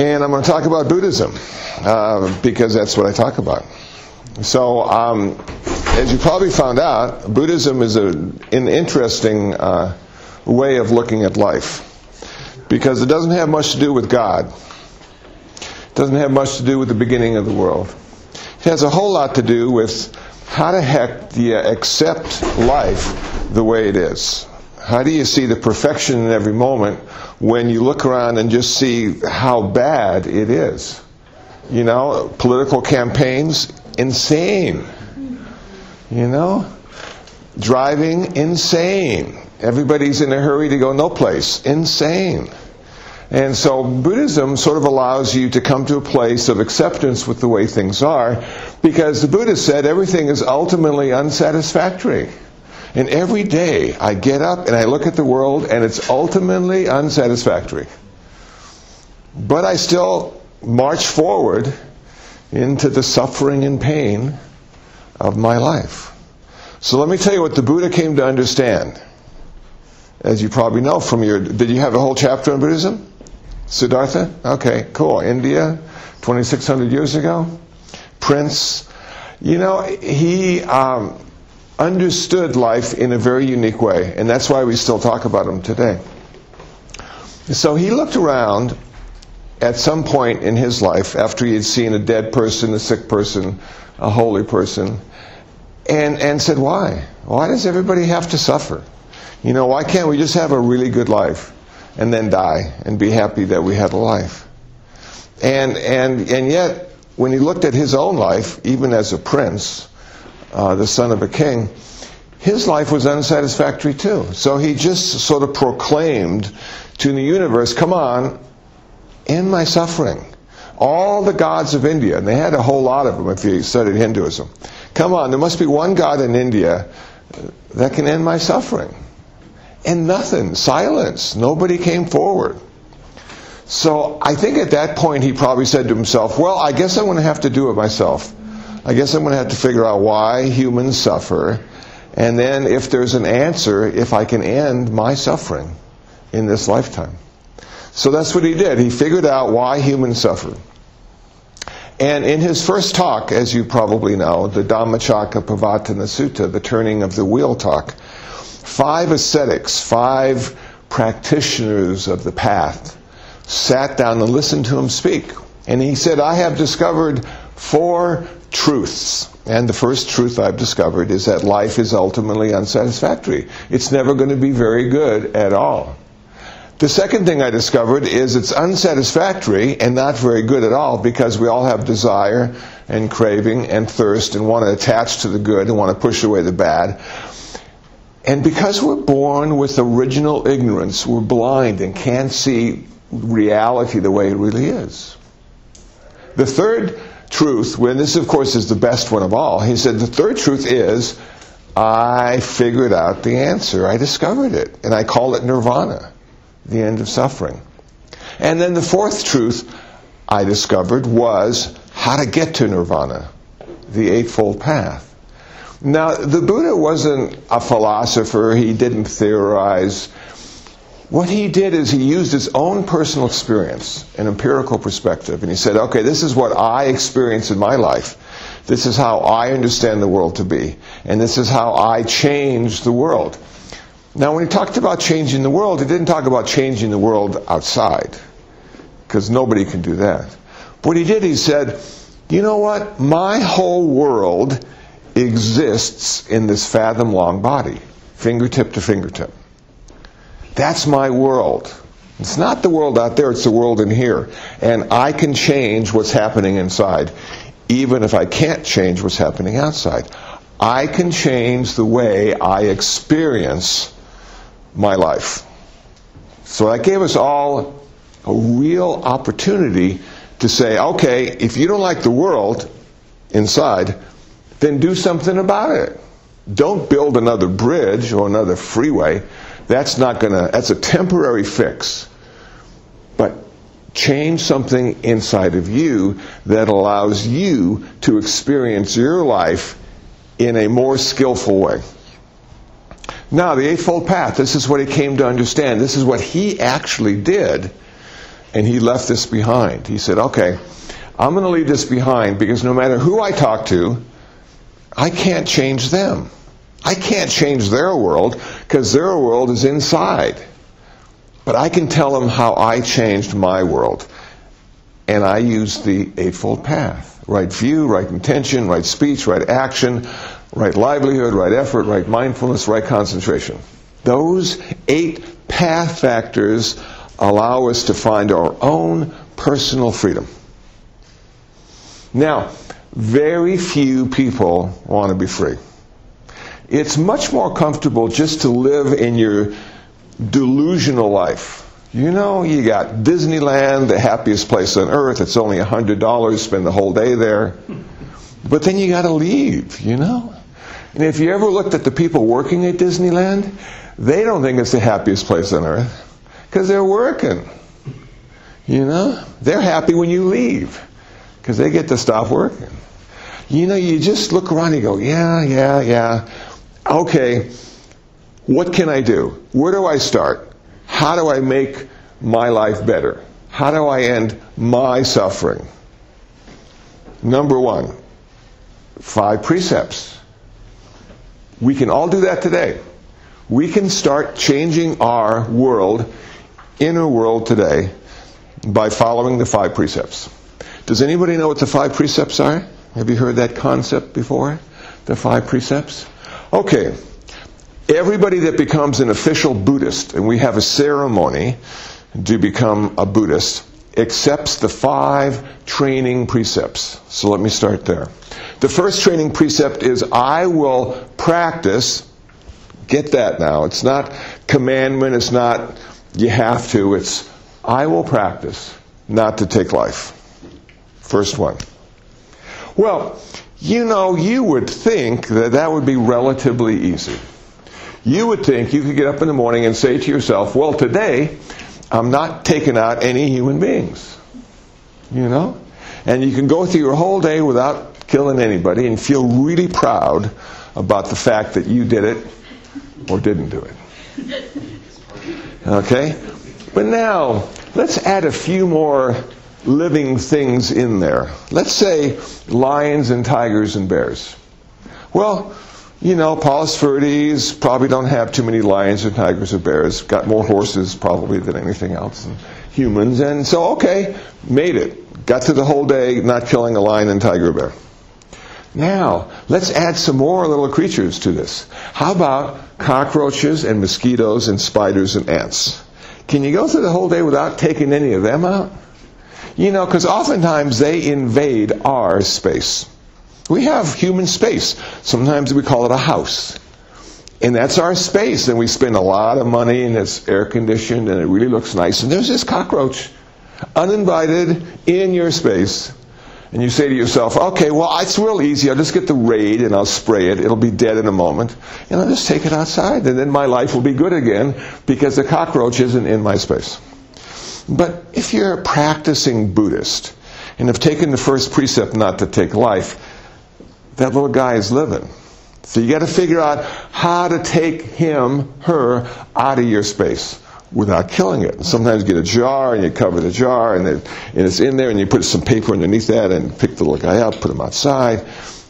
And I'm going to talk about Buddhism uh, because that's what I talk about. So, um, as you probably found out, Buddhism is a, an interesting uh, way of looking at life because it doesn't have much to do with God. It doesn't have much to do with the beginning of the world. It has a whole lot to do with how the heck do you accept life the way it is? How do you see the perfection in every moment when you look around and just see how bad it is? You know, political campaigns, insane. You know? Driving, insane. Everybody's in a hurry to go no place. Insane. And so Buddhism sort of allows you to come to a place of acceptance with the way things are because the Buddha said everything is ultimately unsatisfactory. And every day I get up and I look at the world and it's ultimately unsatisfactory. But I still march forward into the suffering and pain of my life. So let me tell you what the Buddha came to understand. As you probably know from your, did you have a whole chapter on Buddhism? Siddhartha? Okay, cool. India, 2,600 years ago. Prince. You know, he um, understood life in a very unique way, and that's why we still talk about him today. So he looked around at some point in his life after he had seen a dead person, a sick person, a holy person, and, and said, Why? Why does everybody have to suffer? You know, why can't we just have a really good life? and then die and be happy that we had a life. And, and, and yet, when he looked at his own life, even as a prince, uh, the son of a king, his life was unsatisfactory too. So he just sort of proclaimed to the universe, come on, end my suffering. All the gods of India, and they had a whole lot of them if you studied Hinduism. Come on, there must be one God in India that can end my suffering. And nothing, silence. Nobody came forward. So I think at that point he probably said to himself, well, I guess I'm going to have to do it myself. I guess I'm going to have to figure out why humans suffer. And then if there's an answer, if I can end my suffering in this lifetime. So that's what he did. He figured out why humans suffer. And in his first talk, as you probably know, the Dhammacakkappavattana Sutta, the turning of the wheel talk, five ascetics, five practitioners of the path, sat down and listened to him speak. And he said, I have discovered four truths. And the first truth I've discovered is that life is ultimately unsatisfactory. It's never going to be very good at all. The second thing I discovered is it's unsatisfactory and not very good at all because we all have desire and craving and thirst and want to attach to the good and want to push away the bad. And because we're born with original ignorance, we're blind and can't see reality the way it really is. The third truth, when this of course is the best one of all, he said the third truth is I figured out the answer. I discovered it. And I call it nirvana, the end of suffering. And then the fourth truth I discovered was how to get to nirvana, the Eightfold Path. Now, the Buddha wasn't a philosopher, he didn't theorize. What he did is he used his own personal experience, an empirical perspective, and he said, okay, this is what I experience in my life. This is how I understand the world to be. And this is how I change the world. Now, when he talked about changing the world, he didn't talk about changing the world outside, because nobody can do that. What he did, he said, you know what? My whole world exists in this fathom long body, fingertip to fingertip. That's my world. It's not the world out there, it's the world in here. And I can change what's happening inside, even if I can't change what's happening outside. I can change the way I experience my life. So that gave us all a real opportunity to say, okay, if you don't like the world inside, then do something about it. Don't build another bridge or another freeway. That's not going to, that's a temporary fix. But change something inside of you that allows you to experience your life in a more skillful way. Now, the Eightfold Path, this is what he came to understand. This is what he actually did. and he left this behind. He said, okay, I'm going to leave this behind because no matter who I talk to, I can't change them. I can't change their world because their world is inside. But I can tell them how I changed my world. And I use the Eightfold Path right view, right intention, right speech, right action, right livelihood, right effort, right mindfulness, right concentration. Those eight path factors allow us to find our own personal freedom. Now, very few people want to be free. It's much more comfortable just to live in your delusional life. You know, you got Disneyland, the happiest place on earth. It's only $100, spend the whole day there. But then you got to leave, you know? And if you ever looked at the people working at Disneyland, they don't think it's the happiest place on earth because they're working. You know? They're happy when you leave because they get to stop working. You know, you just look around and go, yeah, yeah, yeah. Okay, what can I do? Where do I start? How do I make my life better? How do I end my suffering? Number one, five precepts. We can all do that today. We can start changing our world, inner world today, by following the five precepts. Does anybody know what the five precepts are? Have you heard that concept before? The five precepts? Okay. Everybody that becomes an official Buddhist, and we have a ceremony to become a Buddhist, accepts the five training precepts. So let me start there. The first training precept is I will practice. Get that now. It's not commandment, it's not you have to, it's I will practice not to take life. First one. Well, you know, you would think that that would be relatively easy. You would think you could get up in the morning and say to yourself, well, today I'm not taking out any human beings. You know? And you can go through your whole day without killing anybody and feel really proud about the fact that you did it or didn't do it. Okay? But now, let's add a few more living things in there. Let's say lions and tigers and bears. Well, you know, Palos Verdes probably don't have too many lions or tigers or bears. Got more horses probably than anything else, and humans. And so, okay, made it. Got through the whole day not killing a lion and tiger or bear. Now, let's add some more little creatures to this. How about cockroaches and mosquitoes and spiders and ants? Can you go through the whole day without taking any of them out? You know, because oftentimes they invade our space. We have human space. Sometimes we call it a house. And that's our space. And we spend a lot of money and it's air conditioned and it really looks nice. And there's this cockroach, uninvited, in your space and you say to yourself, okay, well, it's real easy. I'll just get the Raid and I'll spray it. It'll be dead in a moment. And I'll just take it outside. And then my life will be good again because the cockroach isn't in my space. But if you're a practicing Buddhist and have taken the first precept not to take life, that little guy is living. So you got to figure out how to take him, her, out of your space without killing it. Sometimes you get a jar and you cover the jar and, it, and it's in there and you put some paper underneath that and pick the little guy up, put him outside.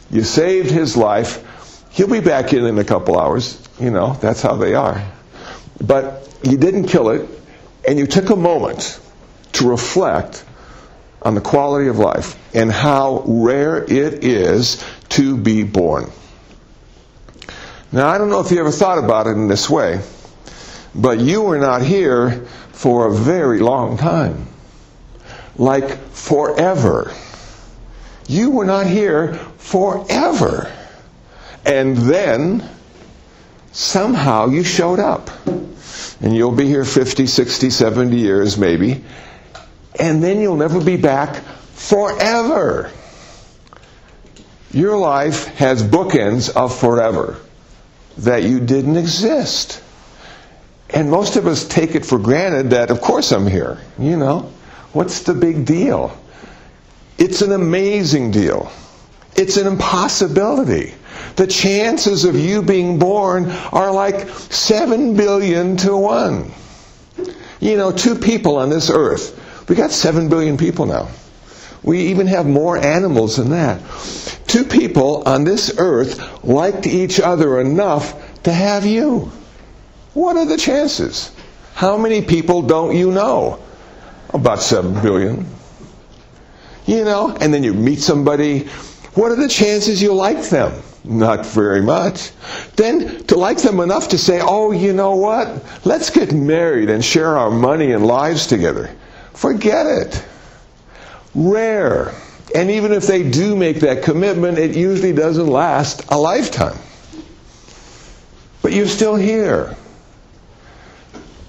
You saved his life. He'll be back in in a couple hours. You know, that's how they are. But you didn't kill it and you took a moment to reflect on the quality of life and how rare it is to be born. Now, I don't know if you ever thought about it in this way. But you were not here for a very long time. Like forever. You were not here forever. And then somehow you showed up. And you'll be here 50, 60, 70 years maybe. And then you'll never be back forever. Your life has bookends of forever that you didn't exist. And most of us take it for granted that, of course, I'm here. You know, what's the big deal? It's an amazing deal. It's an impossibility. The chances of you being born are like 7 billion to 1. You know, two people on this earth. We got 7 billion people now. We even have more animals than that. Two people on this earth liked each other enough to have you. What are the chances? How many people don't you know? About 7 billion. You know, and then you meet somebody. What are the chances you like them? Not very much. Then to like them enough to say, oh, you know what? Let's get married and share our money and lives together. Forget it. Rare. And even if they do make that commitment, it usually doesn't last a lifetime. But you're still here.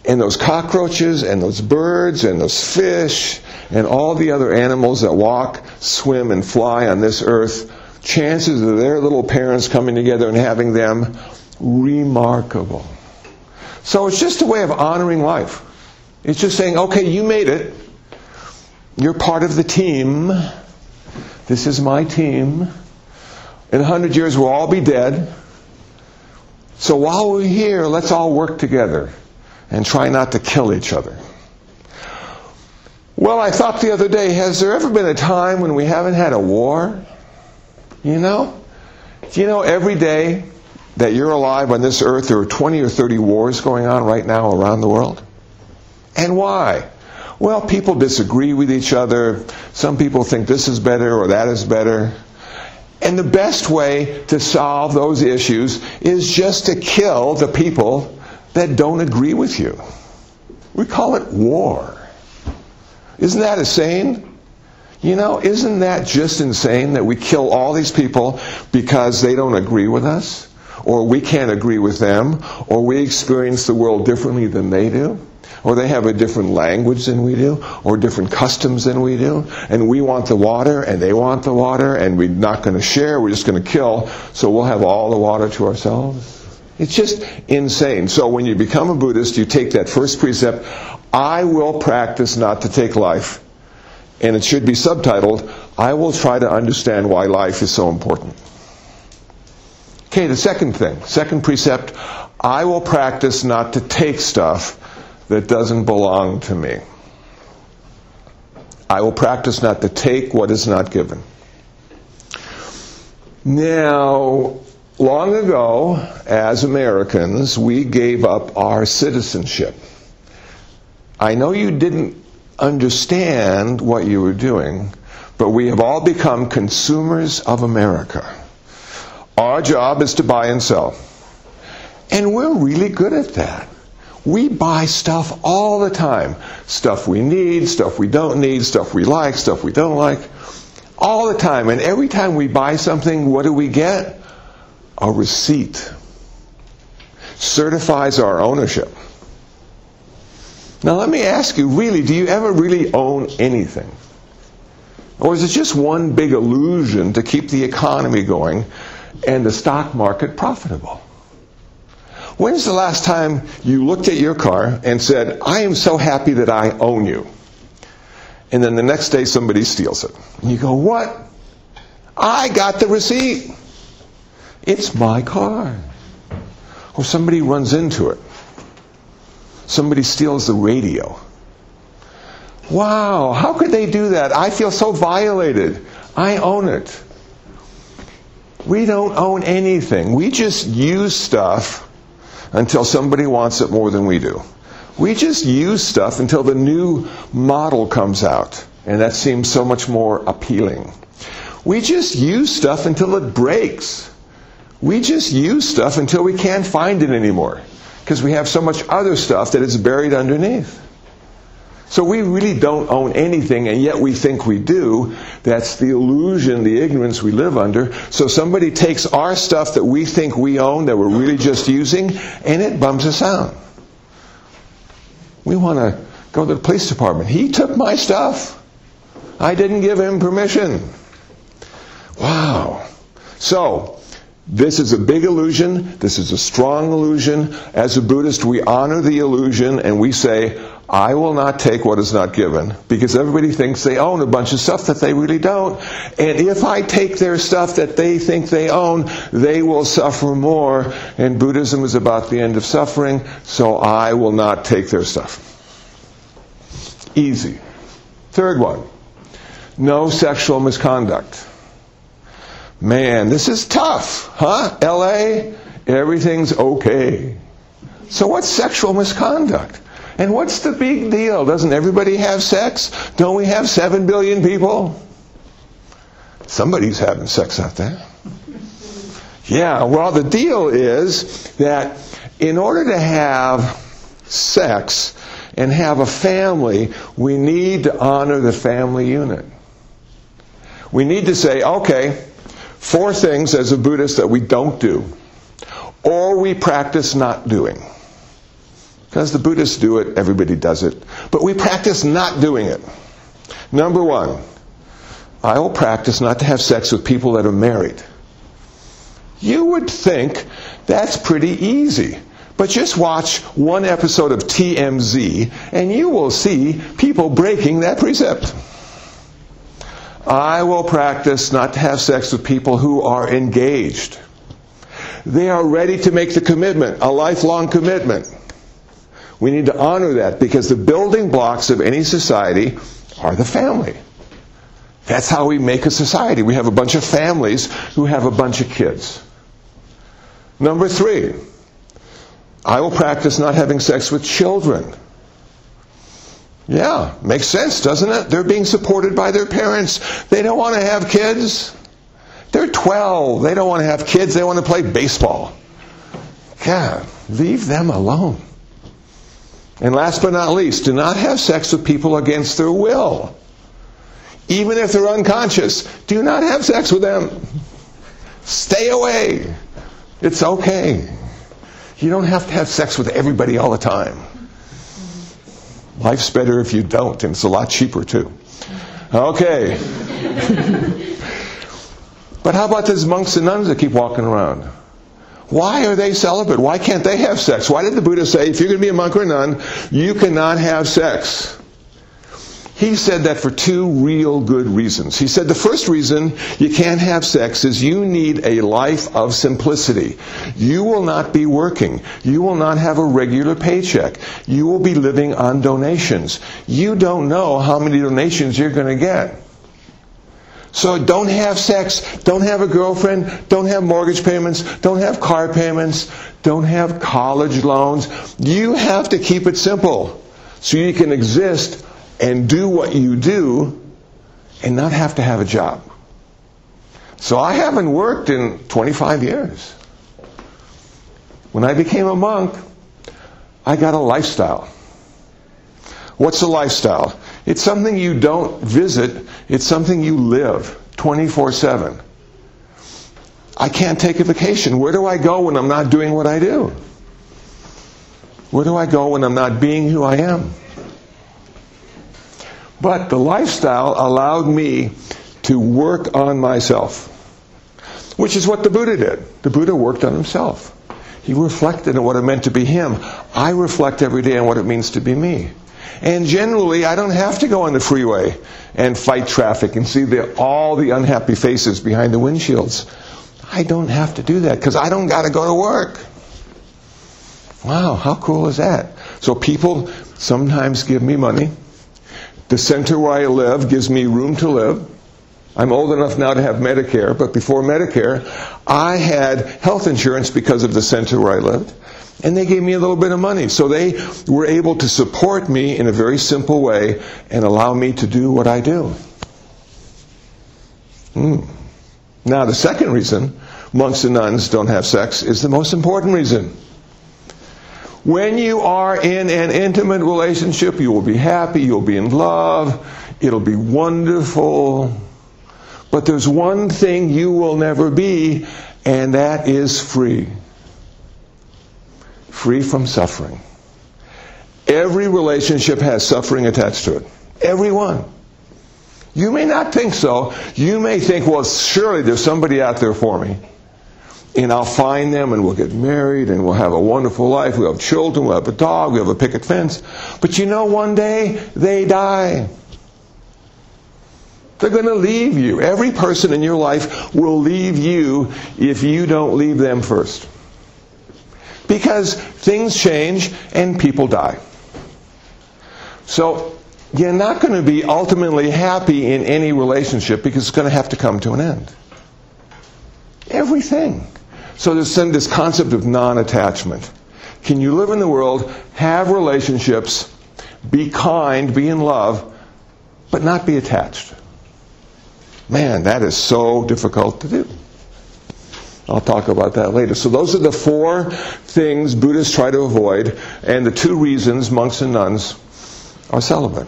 And those cockroaches and those birds and those fish and all the other animals that walk, swim, and fly on this earth, chances of their little parents coming together and having them, remarkable. So it's just a way of honoring life. It's just saying, okay, you made it. You're part of the team. This is my team. In a hundred years, we'll all be dead. So while we're here, let's all work together and try not to kill each other. Well, I thought the other day, has there ever been a time when we haven't had a war? You know? Do you know every day that you're alive on this earth, there are 20 or 30 wars going on right now around the world? And why? Well, people disagree with each other. Some people think this is better or that is better. And the best way to solve those issues is just to kill the people that don't agree with you. We call it war. Isn't that insane? You know, isn't that just insane that we kill all these people because they don't agree with us? Or we can't agree with them? Or we experience the world differently than they do? or they have a different language than we do, or different customs than we do, and we want the water, and they want the water, and we're not going to share, we're just going to kill, so we'll have all the water to ourselves. It's just insane. So when you become a Buddhist, you take that first precept, I will practice not to take life. And it should be subtitled, I will try to understand why life is so important. Okay, the second thing, second precept, I will practice not to take stuff that doesn't belong to me. I will practice not to take what is not given. Now, long ago, as Americans, we gave up our citizenship. I know you didn't understand what you were doing, but we have all become consumers of America. Our job is to buy and sell. And we're really good at that. We buy stuff all the time. Stuff we need, stuff we don't need, stuff we like, stuff we don't like. All the time. And every time we buy something, what do we get? A receipt. Certifies our ownership. Now let me ask you, really, do you ever really own anything? Or is it just one big illusion to keep the economy going and the stock market profitable? When's the last time you looked at your car and said, I am so happy that I own you? And then the next day somebody steals it. And you go, What? I got the receipt. It's my car. Or somebody runs into it. Somebody steals the radio. Wow, how could they do that? I feel so violated. I own it. We don't own anything. We just use stuff until somebody wants it more than we do. We just use stuff until the new model comes out, and that seems so much more appealing. We just use stuff until it breaks. We just use stuff until we can't find it anymore because we have so much other stuff that is buried underneath. So we really don't own anything, and yet we think we do. That's the illusion, the ignorance we live under. So somebody takes our stuff that we think we own, that we're really just using, and it bums us out. We want to go to the police department. He took my stuff. I didn't give him permission. Wow. So, this is a big illusion. This is a strong illusion. As a Buddhist, we honor the illusion and we say, I will not take what is not given because everybody thinks they own a bunch of stuff that they really don't. And if I take their stuff that they think they own, they will suffer more. And Buddhism is about the end of suffering, so I will not take their stuff. Easy. Third one, no sexual misconduct. Man, this is tough, huh? LA, everything's okay. So what's sexual misconduct? And what's the big deal? Doesn't everybody have sex? Don't we have 7 billion people? Somebody's having sex out there. Yeah, well, the deal is that in order to have sex and have a family, we need to honor the family unit. We need to say, okay, four things as a Buddhist that we don't do, or we practice not doing. Because the Buddhists do it, everybody does it. But we practice not doing it. Number one, I will practice not to have sex with people that are married. You would think that's pretty easy. But just watch one episode of TMZ and you will see people breaking that precept. I will practice not to have sex with people who are engaged. They are ready to make the commitment, a lifelong commitment. We need to honor that because the building blocks of any society are the family. That's how we make a society. We have a bunch of families who have a bunch of kids. Number three, I will practice not having sex with children. Yeah, makes sense, doesn't it? They're being supported by their parents. They don't want to have kids. They're 12. They don't want to have kids. They want to play baseball. God, leave them alone. And last but not least, do not have sex with people against their will. Even if they're unconscious, do not have sex with them. Stay away. It's okay. You don't have to have sex with everybody all the time. Life's better if you don't, and it's a lot cheaper too. Okay. but how about those monks and nuns that keep walking around? Why are they celibate? Why can't they have sex? Why did the Buddha say, if you're going to be a monk or a nun, you cannot have sex? He said that for two real good reasons. He said the first reason you can't have sex is you need a life of simplicity. You will not be working. You will not have a regular paycheck. You will be living on donations. You don't know how many donations you're going to get. So don't have sex, don't have a girlfriend, don't have mortgage payments, don't have car payments, don't have college loans. You have to keep it simple so you can exist and do what you do and not have to have a job. So I haven't worked in 25 years. When I became a monk, I got a lifestyle. What's a lifestyle? It's something you don't visit, it's something you live 24 7. I can't take a vacation. Where do I go when I'm not doing what I do? Where do I go when I'm not being who I am? But the lifestyle allowed me to work on myself, which is what the Buddha did. The Buddha worked on himself. He reflected on what it meant to be him. I reflect every day on what it means to be me. And generally, I don't have to go on the freeway and fight traffic and see the, all the unhappy faces behind the windshields. I don't have to do that because I don't got to go to work. Wow, how cool is that? So people sometimes give me money the center where I live gives me room to live. I'm old enough now to have Medicare, but before Medicare, I had health insurance because of the center where I lived. And they gave me a little bit of money. So they were able to support me in a very simple way and allow me to do what I do. Mm. Now, the second reason monks and nuns don't have sex is the most important reason. When you are in an intimate relationship, you will be happy, you'll be in love, it'll be wonderful. But there's one thing you will never be, and that is free. Free from suffering. Every relationship has suffering attached to it. Every one. You may not think so. You may think, well, surely there's somebody out there for me and I'll find them and we'll get married and we'll have a wonderful life. We'll have children, we'll have a dog, we'll have a picket fence. But you know, one day they die. They're going to leave you. Every person in your life will leave you if you don't leave them first. Because things change and people die. So, you're not going to be ultimately happy in any relationship because it's going to have to come to an end. Everything. So there's this concept of non attachment. Can you live in the world, have relationships, be kind, be in love, but not be attached? Man, that is so difficult to do. I'll talk about that later. So those are the four things Buddhists try to avoid, and the two reasons monks and nuns are celibate.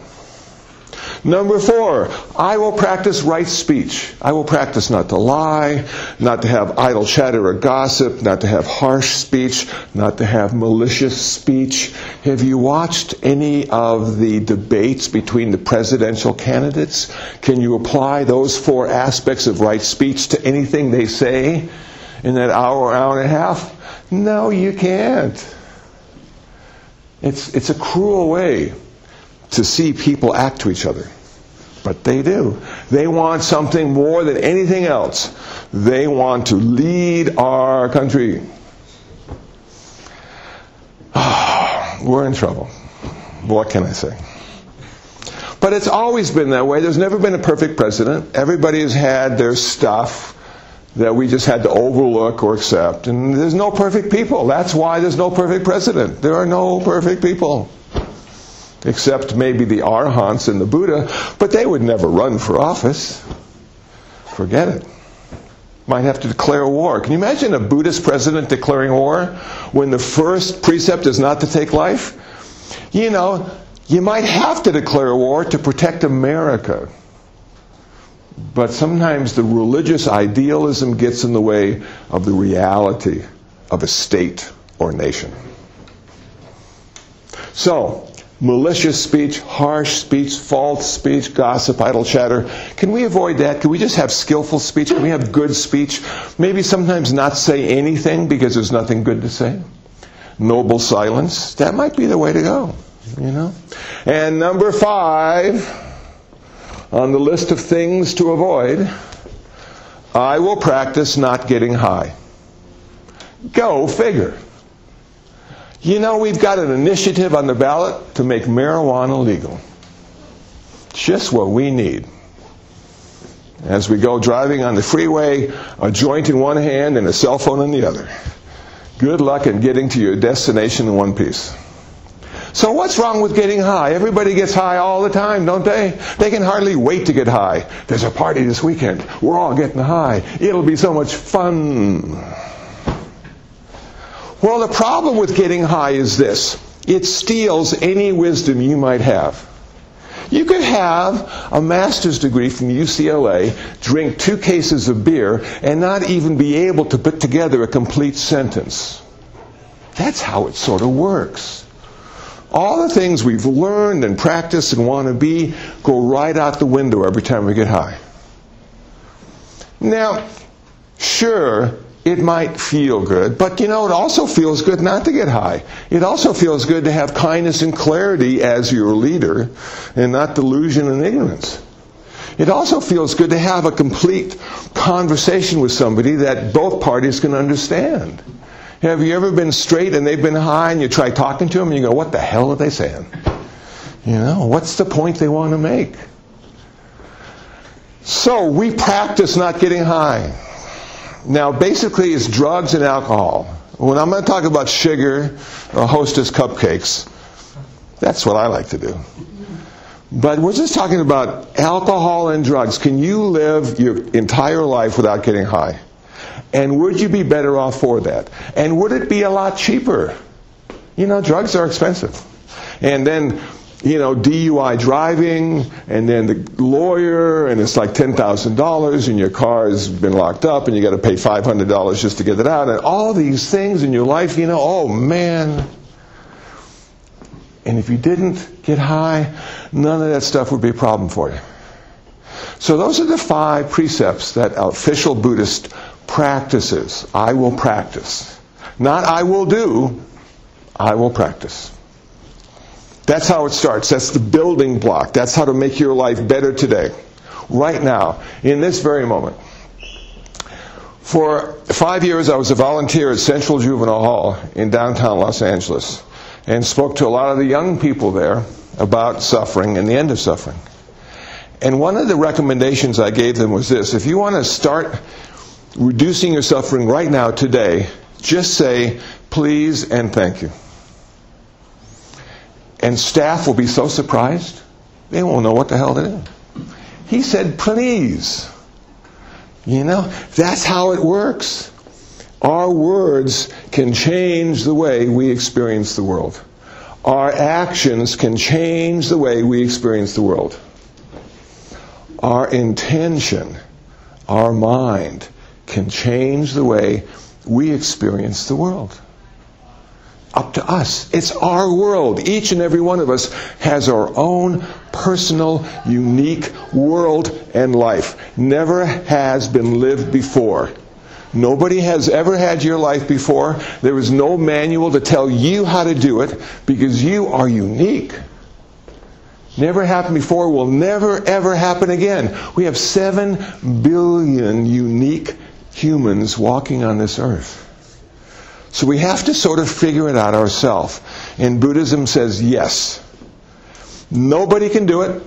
Number four, I will practice right speech. I will practice not to lie, not to have idle chatter or gossip, not to have harsh speech, not to have malicious speech. Have you watched any of the debates between the presidential candidates? Can you apply those four aspects of right speech to anything they say in that hour, hour and a half? No, you can't. It's, it's a cruel way to see people act to each other. But they do. They want something more than anything else. They want to lead our country. We're in trouble. What can I say? But it's always been that way. There's never been a perfect president. Everybody has had their stuff that we just had to overlook or accept. And there's no perfect people. That's why there's no perfect president. There are no perfect people except maybe the Arahants and the Buddha, but they would never run for office. Forget it. Might have to declare war. Can you imagine a Buddhist president declaring war when the first precept is not to take life? You know, you might have to declare war to protect America. But sometimes the religious idealism gets in the way of the reality of a state or nation. So, malicious speech, harsh speech, false speech, gossip, idle chatter. Can we avoid that? Can we just have skillful speech? Can we have good speech? Maybe sometimes not say anything because there's nothing good to say. Noble silence. That might be the way to go, you know? And number five on the list of things to avoid, I will practice not getting high. Go figure. You know, we've got an initiative on the ballot to make marijuana legal. Just what we need. As we go driving on the freeway, a joint in one hand and a cell phone in the other. Good luck in getting to your destination in one piece. So what's wrong with getting high? Everybody gets high all the time, don't they? They can hardly wait to get high. There's a party this weekend. We're all getting high. It'll be so much fun. Well, the problem with getting high is this it steals any wisdom you might have. You could have a master's degree from UCLA, drink two cases of beer, and not even be able to put together a complete sentence. That's how it sort of works. All the things we've learned and practiced and want to be go right out the window every time we get high. Now, sure, it might feel good, but you know, it also feels good not to get high. It also feels good to have kindness and clarity as your leader and not delusion and ignorance. It also feels good to have a complete conversation with somebody that both parties can understand. Have you ever been straight and they've been high and you try talking to them and you go, what the hell are they saying? You know, what's the point they want to make? So we practice not getting high. Now, basically, it's drugs and alcohol. When I'm going to talk about sugar or hostess cupcakes, that's what I like to do. But we're just talking about alcohol and drugs. Can you live your entire life without getting high? And would you be better off for that? And would it be a lot cheaper? You know, drugs are expensive. And then you know, DUI driving, and then the lawyer, and it's like $10,000, and your car has been locked up, and you got to pay $500 just to get it out, and all these things in your life, you know, oh man. And if you didn't get high, none of that stuff would be a problem for you. So those are the five precepts that official Buddhist practices. I will practice. Not I will do, I will practice. That's how it starts. That's the building block. That's how to make your life better today, right now, in this very moment. For five years, I was a volunteer at Central Juvenile Hall in downtown Los Angeles and spoke to a lot of the young people there about suffering and the end of suffering. And one of the recommendations I gave them was this if you want to start reducing your suffering right now, today, just say please and thank you. And staff will be so surprised, they won't know what the hell to do. He said, please. You know, that's how it works. Our words can change the way we experience the world. Our actions can change the way we experience the world. Our intention, our mind, can change the way we experience the world. Up to us. It's our world. Each and every one of us has our own personal, unique world and life. Never has been lived before. Nobody has ever had your life before. There is no manual to tell you how to do it because you are unique. Never happened before, will never ever happen again. We have 7 billion unique humans walking on this earth. So we have to sort of figure it out ourselves. And Buddhism says yes. Nobody can do it.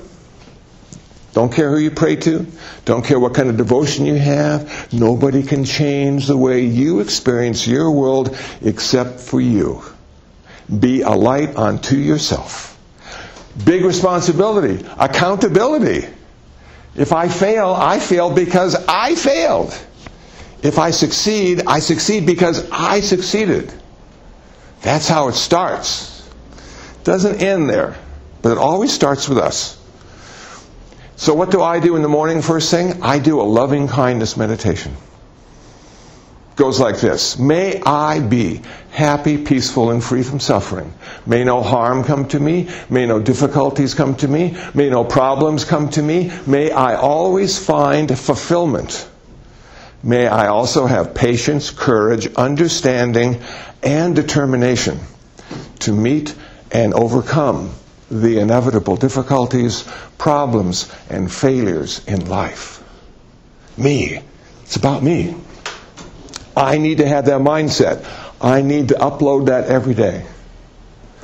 Don't care who you pray to. Don't care what kind of devotion you have. Nobody can change the way you experience your world except for you. Be a light unto yourself. Big responsibility. Accountability. If I fail, I fail because I failed. If I succeed, I succeed because I succeeded. That's how it starts. It doesn't end there, but it always starts with us. So, what do I do in the morning first thing? I do a loving kindness meditation. Goes like this May I be happy, peaceful, and free from suffering. May no harm come to me. May no difficulties come to me. May no problems come to me. May I always find fulfillment May I also have patience, courage, understanding, and determination to meet and overcome the inevitable difficulties, problems, and failures in life. Me. It's about me. I need to have that mindset. I need to upload that every day.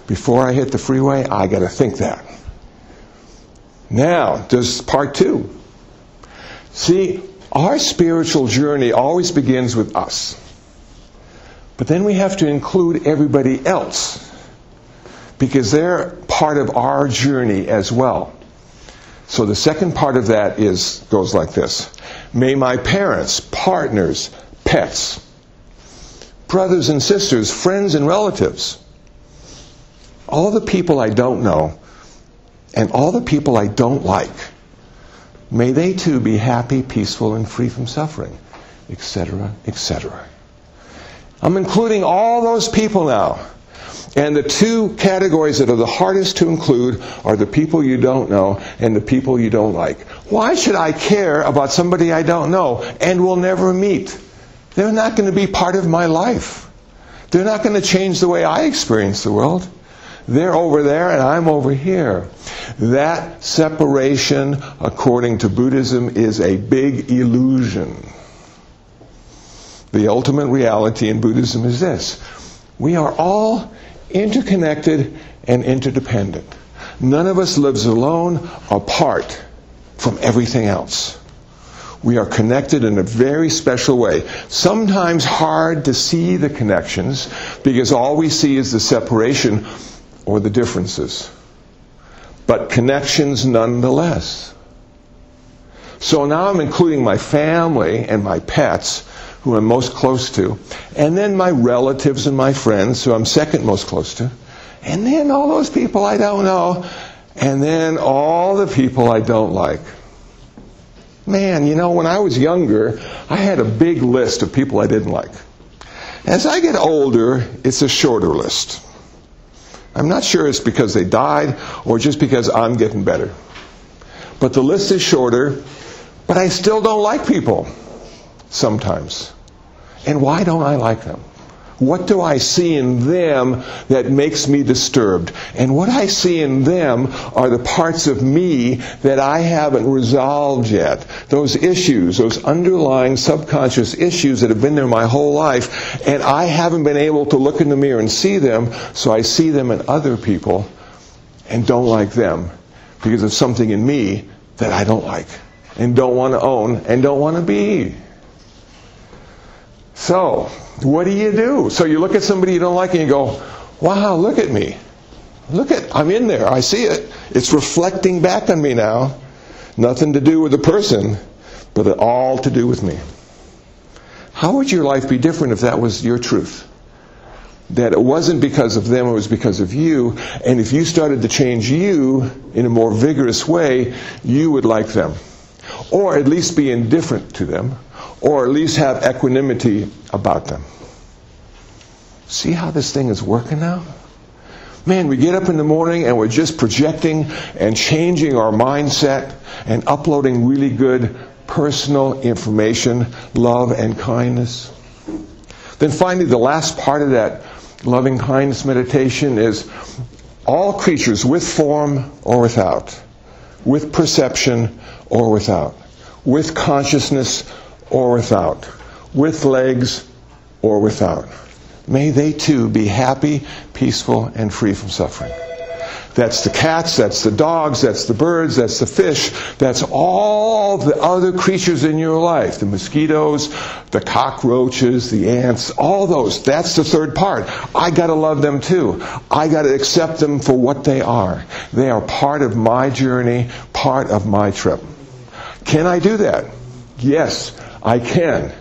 Before I hit the freeway, I got to think that. Now, there's part two. See, our spiritual journey always begins with us. But then we have to include everybody else because they're part of our journey as well. So the second part of that is goes like this. May my parents, partners, pets, brothers and sisters, friends and relatives, all the people I don't know and all the people I don't like May they too be happy, peaceful, and free from suffering, etc., etc. I'm including all those people now. And the two categories that are the hardest to include are the people you don't know and the people you don't like. Why should I care about somebody I don't know and will never meet? They're not going to be part of my life. They're not going to change the way I experience the world. They're over there and I'm over here. That separation, according to Buddhism, is a big illusion. The ultimate reality in Buddhism is this we are all interconnected and interdependent. None of us lives alone, apart from everything else. We are connected in a very special way. Sometimes hard to see the connections because all we see is the separation or the differences, but connections nonetheless. So now I'm including my family and my pets, who I'm most close to, and then my relatives and my friends, who I'm second most close to, and then all those people I don't know, and then all the people I don't like. Man, you know, when I was younger, I had a big list of people I didn't like. As I get older, it's a shorter list. I'm not sure it's because they died or just because I'm getting better. But the list is shorter, but I still don't like people sometimes. And why don't I like them? What do I see in them that makes me disturbed? And what I see in them are the parts of me that I haven't resolved yet. Those issues, those underlying subconscious issues that have been there my whole life, and I haven't been able to look in the mirror and see them, so I see them in other people. and don't like them because of something in me that I don't like and don't want to own and don't want to be. So, what do you do? So you look at somebody you don't like and you go, wow, look at me. Look at, I'm in there. I see it. It's reflecting back on me now. Nothing to do with the person, but all to do with me. How would your life be different if that was your truth? That it wasn't because of them, it was because of you. And if you started to change you in a more vigorous way, you would like them. Or at least be indifferent to them. Or at least have equanimity about them. See how this thing is working now? Man, we get up in the morning and we're just projecting and changing our mindset and uploading really good personal information, love and kindness. Then finally, the last part of that loving kindness meditation is all creatures with form or without, with perception or without, with consciousness or without, with legs or without. May they too be happy, peaceful, and free from suffering. That's the cats, that's the dogs, that's the birds, that's the fish, that's all the other creatures in your life. The mosquitoes, the cockroaches, the ants, all those. That's the third part. I gotta love them too. I gotta accept them for what they are. They are part of my journey, part of my trip. Can I do that? Yes, I can.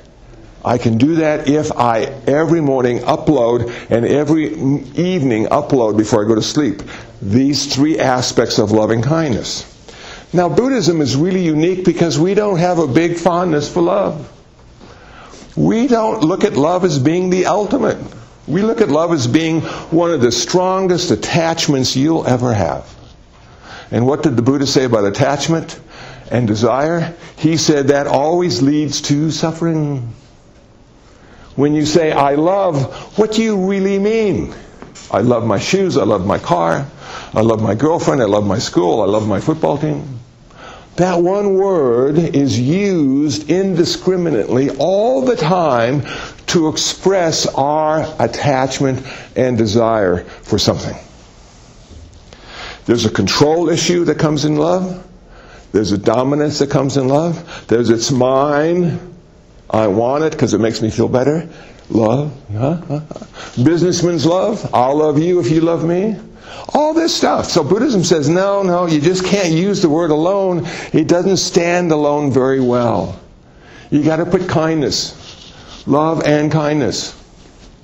I can do that if I every morning upload and every evening upload before I go to sleep these three aspects of loving kindness. Now, Buddhism is really unique because we don't have a big fondness for love. We don't look at love as being the ultimate. We look at love as being one of the strongest attachments you'll ever have. And what did the Buddha say about attachment and desire? He said that always leads to suffering. When you say, I love, what do you really mean? I love my shoes, I love my car, I love my girlfriend, I love my school, I love my football team. That one word is used indiscriminately all the time to express our attachment and desire for something. There's a control issue that comes in love. There's a dominance that comes in love. There's it's mine. I want it because it makes me feel better. Love. Huh? Businessman's love. I'll love you if you love me. All this stuff. So Buddhism says, no, no, you just can't use the word alone. It doesn't stand alone very well. You got to put kindness, love and kindness.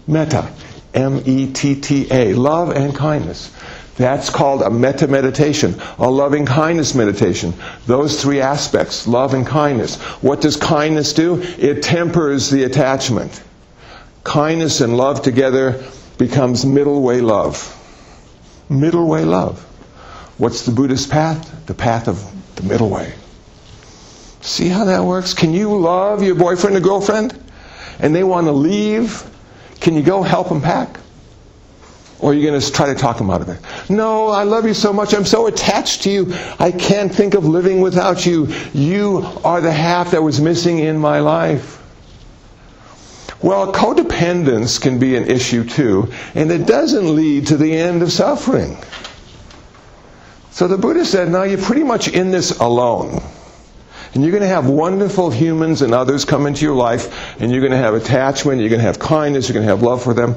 Metta. M E T T A. Love and kindness. That's called a metta meditation, a loving kindness meditation. Those three aspects, love and kindness. What does kindness do? It tempers the attachment. Kindness and love together becomes middle way love. Middle way love. What's the Buddhist path? The path of the middle way. See how that works? Can you love your boyfriend or girlfriend and they want to leave? Can you go help them pack? Or are you going to try to talk him out of it? No, I love you so much. I'm so attached to you. I can't think of living without you. You are the half that was missing in my life. Well, codependence can be an issue too, and it doesn't lead to the end of suffering. So the Buddha said, now you're pretty much in this alone. And you're going to have wonderful humans and others come into your life, and you're going to have attachment, you're going to have kindness, you're going to have love for them.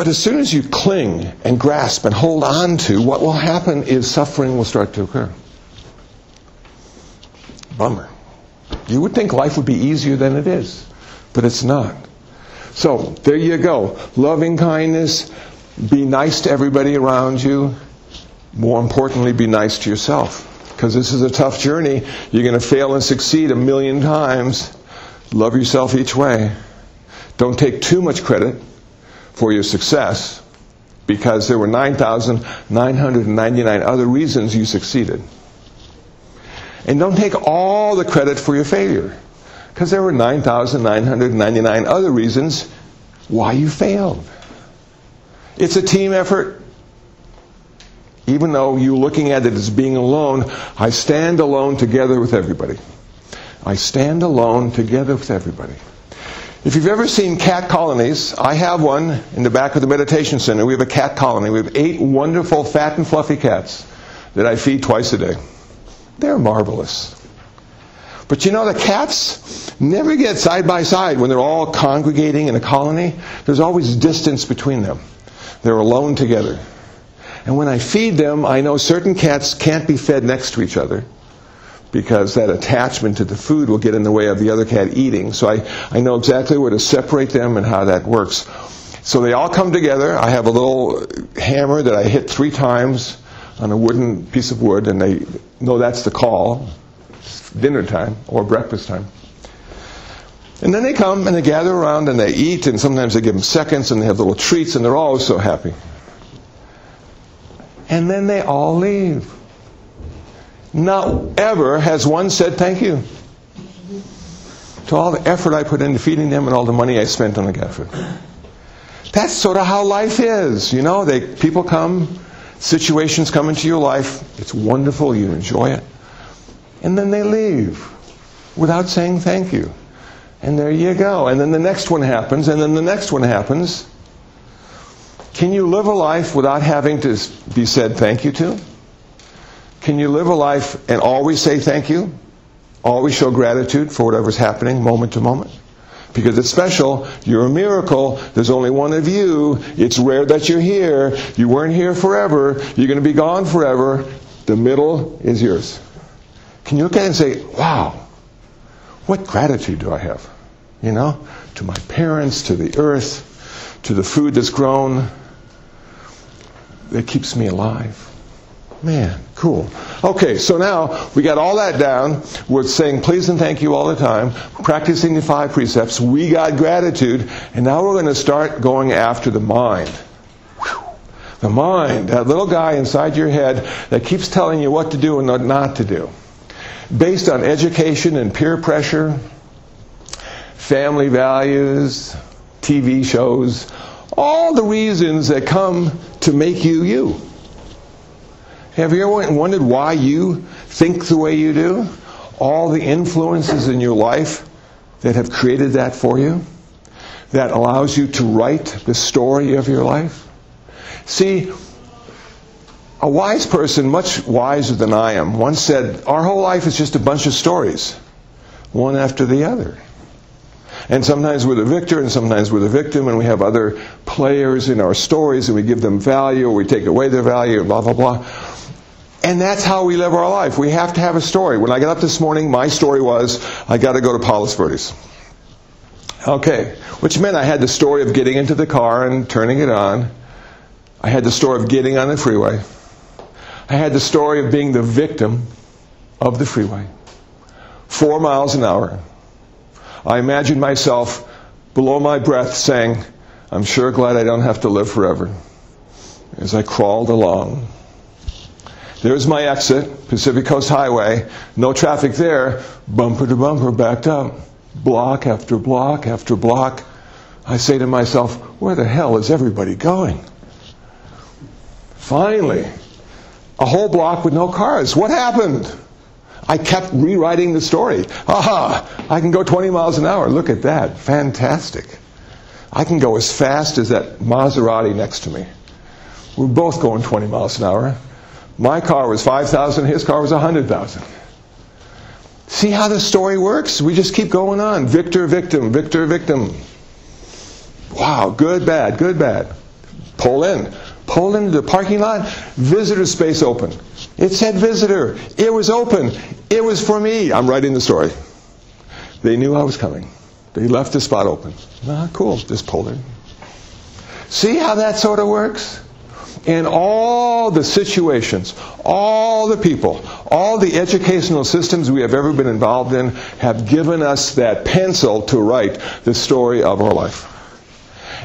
But as soon as you cling and grasp and hold on to, what will happen is suffering will start to occur. Bummer. You would think life would be easier than it is, but it's not. So, there you go. Loving kindness, be nice to everybody around you. More importantly, be nice to yourself. Because this is a tough journey. You're going to fail and succeed a million times. Love yourself each way. Don't take too much credit for your success because there were 9,999 other reasons you succeeded. And don't take all the credit for your failure because there were 9,999 other reasons why you failed. It's a team effort. Even though you're looking at it as being alone, I stand alone together with everybody. I stand alone together with everybody. If you've ever seen cat colonies, I have one in the back of the meditation center. We have a cat colony. We have eight wonderful, fat and fluffy cats that I feed twice a day. They're marvelous. But you know, the cats never get side by side when they're all congregating in a colony. There's always distance between them. They're alone together. And when I feed them, I know certain cats can't be fed next to each other because that attachment to the food will get in the way of the other cat eating. So I, I know exactly where to separate them and how that works. So they all come together. I have a little hammer that I hit three times on a wooden piece of wood, and they know that's the call. Dinner time or breakfast time. And then they come and they gather around and they eat, and sometimes they give them seconds and they have little treats, and they're all so happy. And then they all leave. Not ever has one said thank you to all the effort I put into feeding them and all the money I spent on the cat food. That's sort of how life is. You know, they, people come, situations come into your life. It's wonderful. You enjoy it. And then they leave without saying thank you. And there you go. And then the next one happens, and then the next one happens. Can you live a life without having to be said thank you to? Can you live a life and always say thank you? Always show gratitude for whatever's happening moment to moment? Because it's special. You're a miracle. There's only one of you. It's rare that you're here. You weren't here forever. You're going to be gone forever. The middle is yours. Can you look at it and say, wow, what gratitude do I have? You know, to my parents, to the earth, to the food that's grown that keeps me alive. Man, cool. Okay, so now we got all that down. We're saying please and thank you all the time, practicing the five precepts. We got gratitude, and now we're going to start going after the mind. Whew. The mind, that little guy inside your head that keeps telling you what to do and what not to do. Based on education and peer pressure, family values, TV shows, all the reasons that come to make you you. Have you ever wondered why you think the way you do? All the influences in your life that have created that for you? That allows you to write the story of your life? See, a wise person, much wiser than I am, once said, Our whole life is just a bunch of stories, one after the other. And sometimes we're the victor and sometimes we're the victim, and we have other players in our stories, and we give them value or we take away their value, blah, blah, blah. And that's how we live our life. We have to have a story. When I got up this morning, my story was I got to go to Palos Verdes. Okay, which meant I had the story of getting into the car and turning it on. I had the story of getting on the freeway. I had the story of being the victim of the freeway. Four miles an hour. I imagined myself below my breath saying, I'm sure glad I don't have to live forever. As I crawled along. There's my exit, Pacific Coast Highway. No traffic there. Bumper to bumper, backed up. Block after block after block. I say to myself, where the hell is everybody going? Finally, a whole block with no cars. What happened? I kept rewriting the story. Aha! I can go 20 miles an hour. Look at that. Fantastic. I can go as fast as that Maserati next to me. We're both going 20 miles an hour. My car was 5,000, his car was 100,000. See how the story works? We just keep going on. Victor, victim, victor, victim. Wow, good, bad, good, bad. Pull in. Pull into the parking lot. Visitor space open. It said visitor. It was open. It was for me. I'm writing the story. They knew I was coming. They left the spot open. Ah, cool. Just pulled in. See how that sort of works? in all the situations, all the people, all the educational systems we have ever been involved in have given us that pencil to write the story of our life.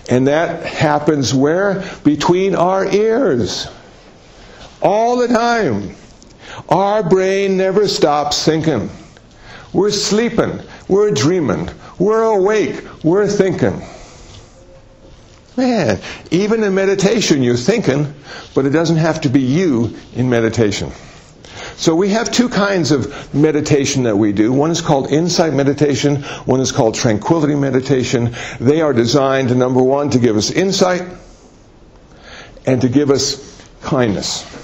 And that happens where? Between our ears. All the time. Our brain never stops thinking. We're sleeping. We're dreaming. We're awake. We're thinking. Man, even in meditation, you're thinking, but it doesn't have to be you in meditation. So we have two kinds of meditation that we do. One is called insight meditation, one is called tranquility meditation. They are designed, number one, to give us insight and to give us kindness.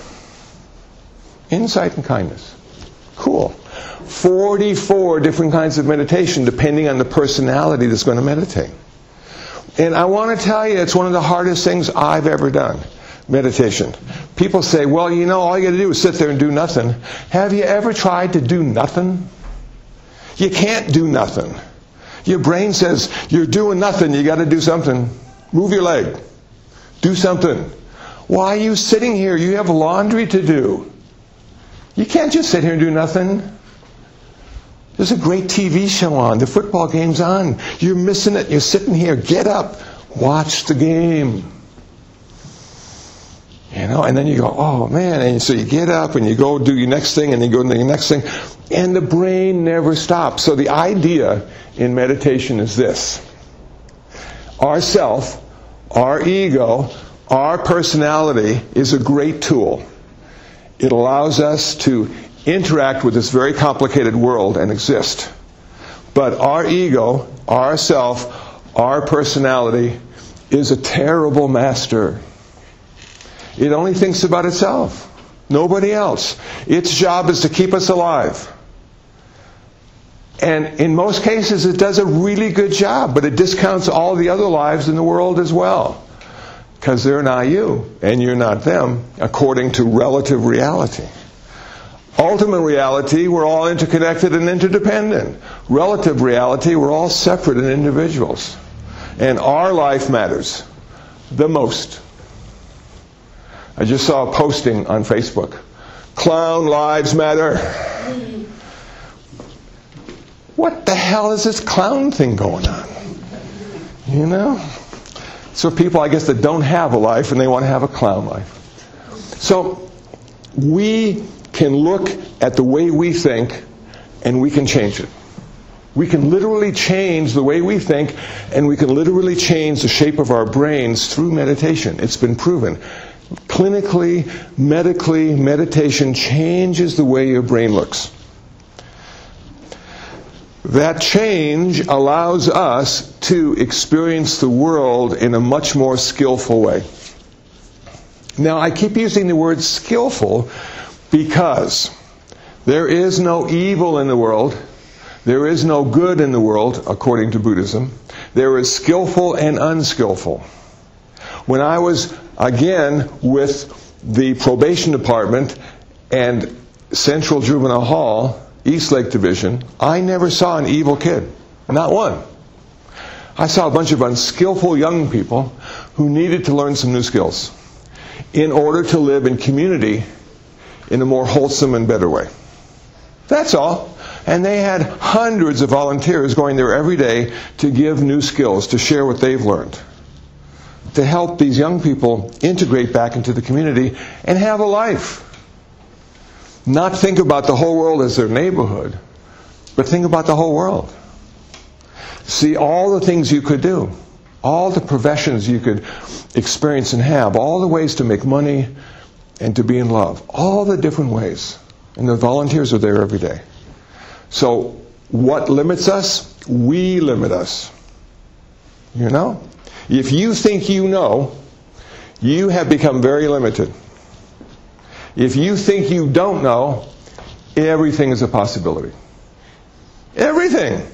Insight and kindness. Cool. 44 different kinds of meditation depending on the personality that's going to meditate. And I want to tell you, it's one of the hardest things I've ever done meditation. People say, well, you know, all you got to do is sit there and do nothing. Have you ever tried to do nothing? You can't do nothing. Your brain says, you're doing nothing, you got to do something. Move your leg. Do something. Why are you sitting here? You have laundry to do. You can't just sit here and do nothing. There's a great TV show on. The football game's on. You're missing it. You're sitting here. Get up. Watch the game. You know, and then you go, oh man, and so you get up and you go do your next thing and you go to the next thing, and the brain never stops. So the idea in meditation is this our self, our ego, our personality is a great tool. It allows us to interact with this very complicated world and exist. But our ego, our self, our personality is a terrible master. It only thinks about itself, nobody else. Its job is to keep us alive. And in most cases, it does a really good job, but it discounts all the other lives in the world as well. Because they're not you, and you're not them, according to relative reality. Ultimate reality, we're all interconnected and interdependent. Relative reality, we're all separate and individuals. And our life matters the most. I just saw a posting on Facebook. Clown lives matter. What the hell is this clown thing going on? You know? So people, I guess, that don't have a life and they want to have a clown life. So we can look at the way we think and we can change it. We can literally change the way we think and we can literally change the shape of our brains through meditation. It's been proven. Clinically, medically, meditation changes the way your brain looks. That change allows us to experience the world in a much more skillful way. Now, I keep using the word skillful because there is no evil in the world. There is no good in the world, according to Buddhism. There is skillful and unskillful. When I was, again, with the probation department and Central Juvenile Hall, East Lake Division, I never saw an evil kid. Not one. I saw a bunch of unskillful young people who needed to learn some new skills in order to live in community in a more wholesome and better way. That's all. And they had hundreds of volunteers going there every day to give new skills, to share what they've learned, to help these young people integrate back into the community and have a life. Not think about the whole world as their neighborhood, but think about the whole world. See all the things you could do, all the professions you could experience and have, all the ways to make money, and to be in love. All the different ways. And the volunteers are there every day. So, what limits us? We limit us. You know? If you think you know, you have become very limited. If you think you don't know, everything is a possibility. Everything.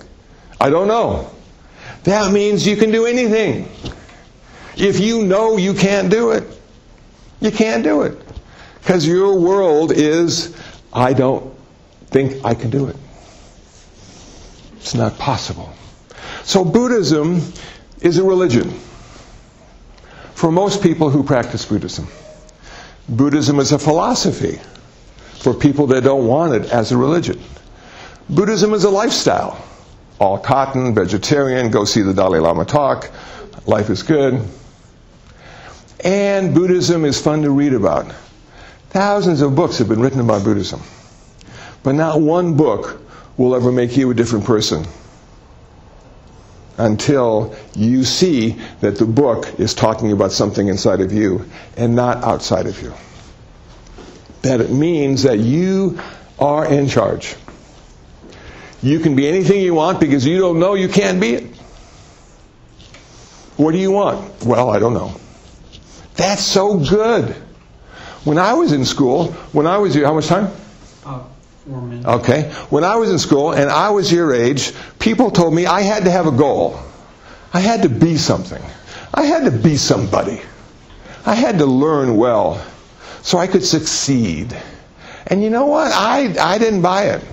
I don't know. That means you can do anything. If you know you can't do it, you can't do it. Because your world is, I don't think I can do it. It's not possible. So Buddhism is a religion for most people who practice Buddhism. Buddhism is a philosophy for people that don't want it as a religion. Buddhism is a lifestyle. All cotton, vegetarian, go see the Dalai Lama talk, life is good. And Buddhism is fun to read about. Thousands of books have been written about Buddhism. But not one book will ever make you a different person until you see that the book is talking about something inside of you and not outside of you. that it means that you are in charge. You can be anything you want because you don't know you can't be it. What do you want? Well, I don't know. That's so good. When I was in school, when I was how much time? Uh. Okay. When I was in school and I was your age, people told me I had to have a goal. I had to be something. I had to be somebody. I had to learn well so I could succeed. And you know what? I, I didn't buy it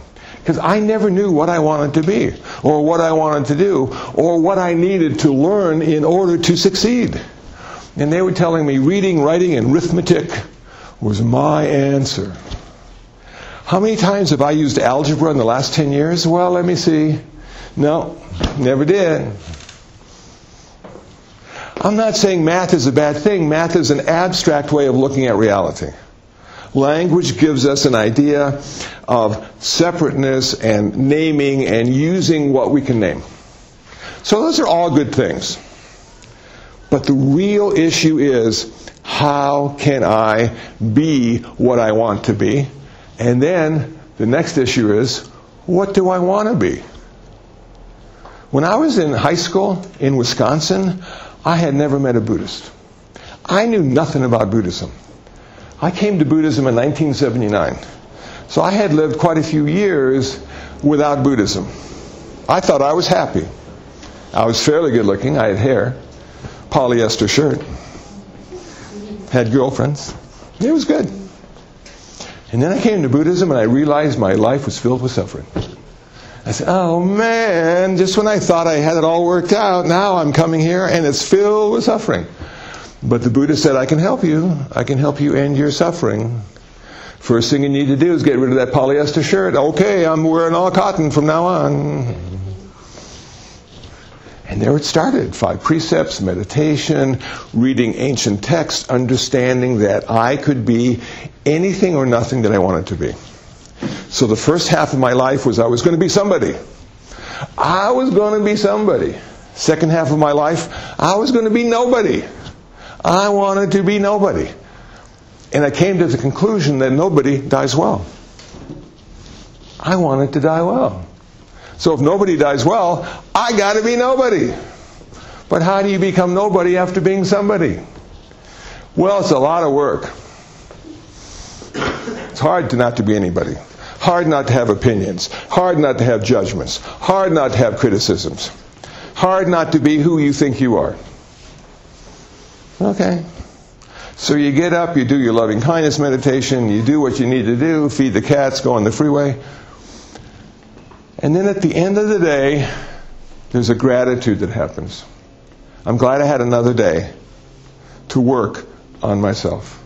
because I never knew what I wanted to be or what I wanted to do or what I needed to learn in order to succeed. And they were telling me reading, writing, and arithmetic was my answer. How many times have I used algebra in the last 10 years? Well, let me see. No, never did. I'm not saying math is a bad thing. Math is an abstract way of looking at reality. Language gives us an idea of separateness and naming and using what we can name. So those are all good things. But the real issue is how can I be what I want to be? And then the next issue is what do I want to be? When I was in high school in Wisconsin, I had never met a Buddhist. I knew nothing about Buddhism. I came to Buddhism in 1979. So I had lived quite a few years without Buddhism. I thought I was happy. I was fairly good looking. I had hair, polyester shirt, had girlfriends. It was good. And then I came to Buddhism and I realized my life was filled with suffering. I said, oh man, just when I thought I had it all worked out, now I'm coming here and it's filled with suffering. But the Buddha said, I can help you. I can help you end your suffering. First thing you need to do is get rid of that polyester shirt. Okay, I'm wearing all cotton from now on. And there it started. Five precepts, meditation, reading ancient texts, understanding that I could be anything or nothing that I wanted to be. So the first half of my life was I was going to be somebody. I was going to be somebody. Second half of my life, I was going to be nobody. I wanted to be nobody. And I came to the conclusion that nobody dies well. I wanted to die well. So if nobody dies well, I got to be nobody. But how do you become nobody after being somebody? Well, it's a lot of work. It's hard to not to be anybody. Hard not to have opinions. Hard not to have judgments. Hard not to have criticisms. Hard not to be who you think you are. Okay. So you get up, you do your loving kindness meditation, you do what you need to do, feed the cats, go on the freeway. And then at the end of the day, there's a gratitude that happens. I'm glad I had another day to work on myself.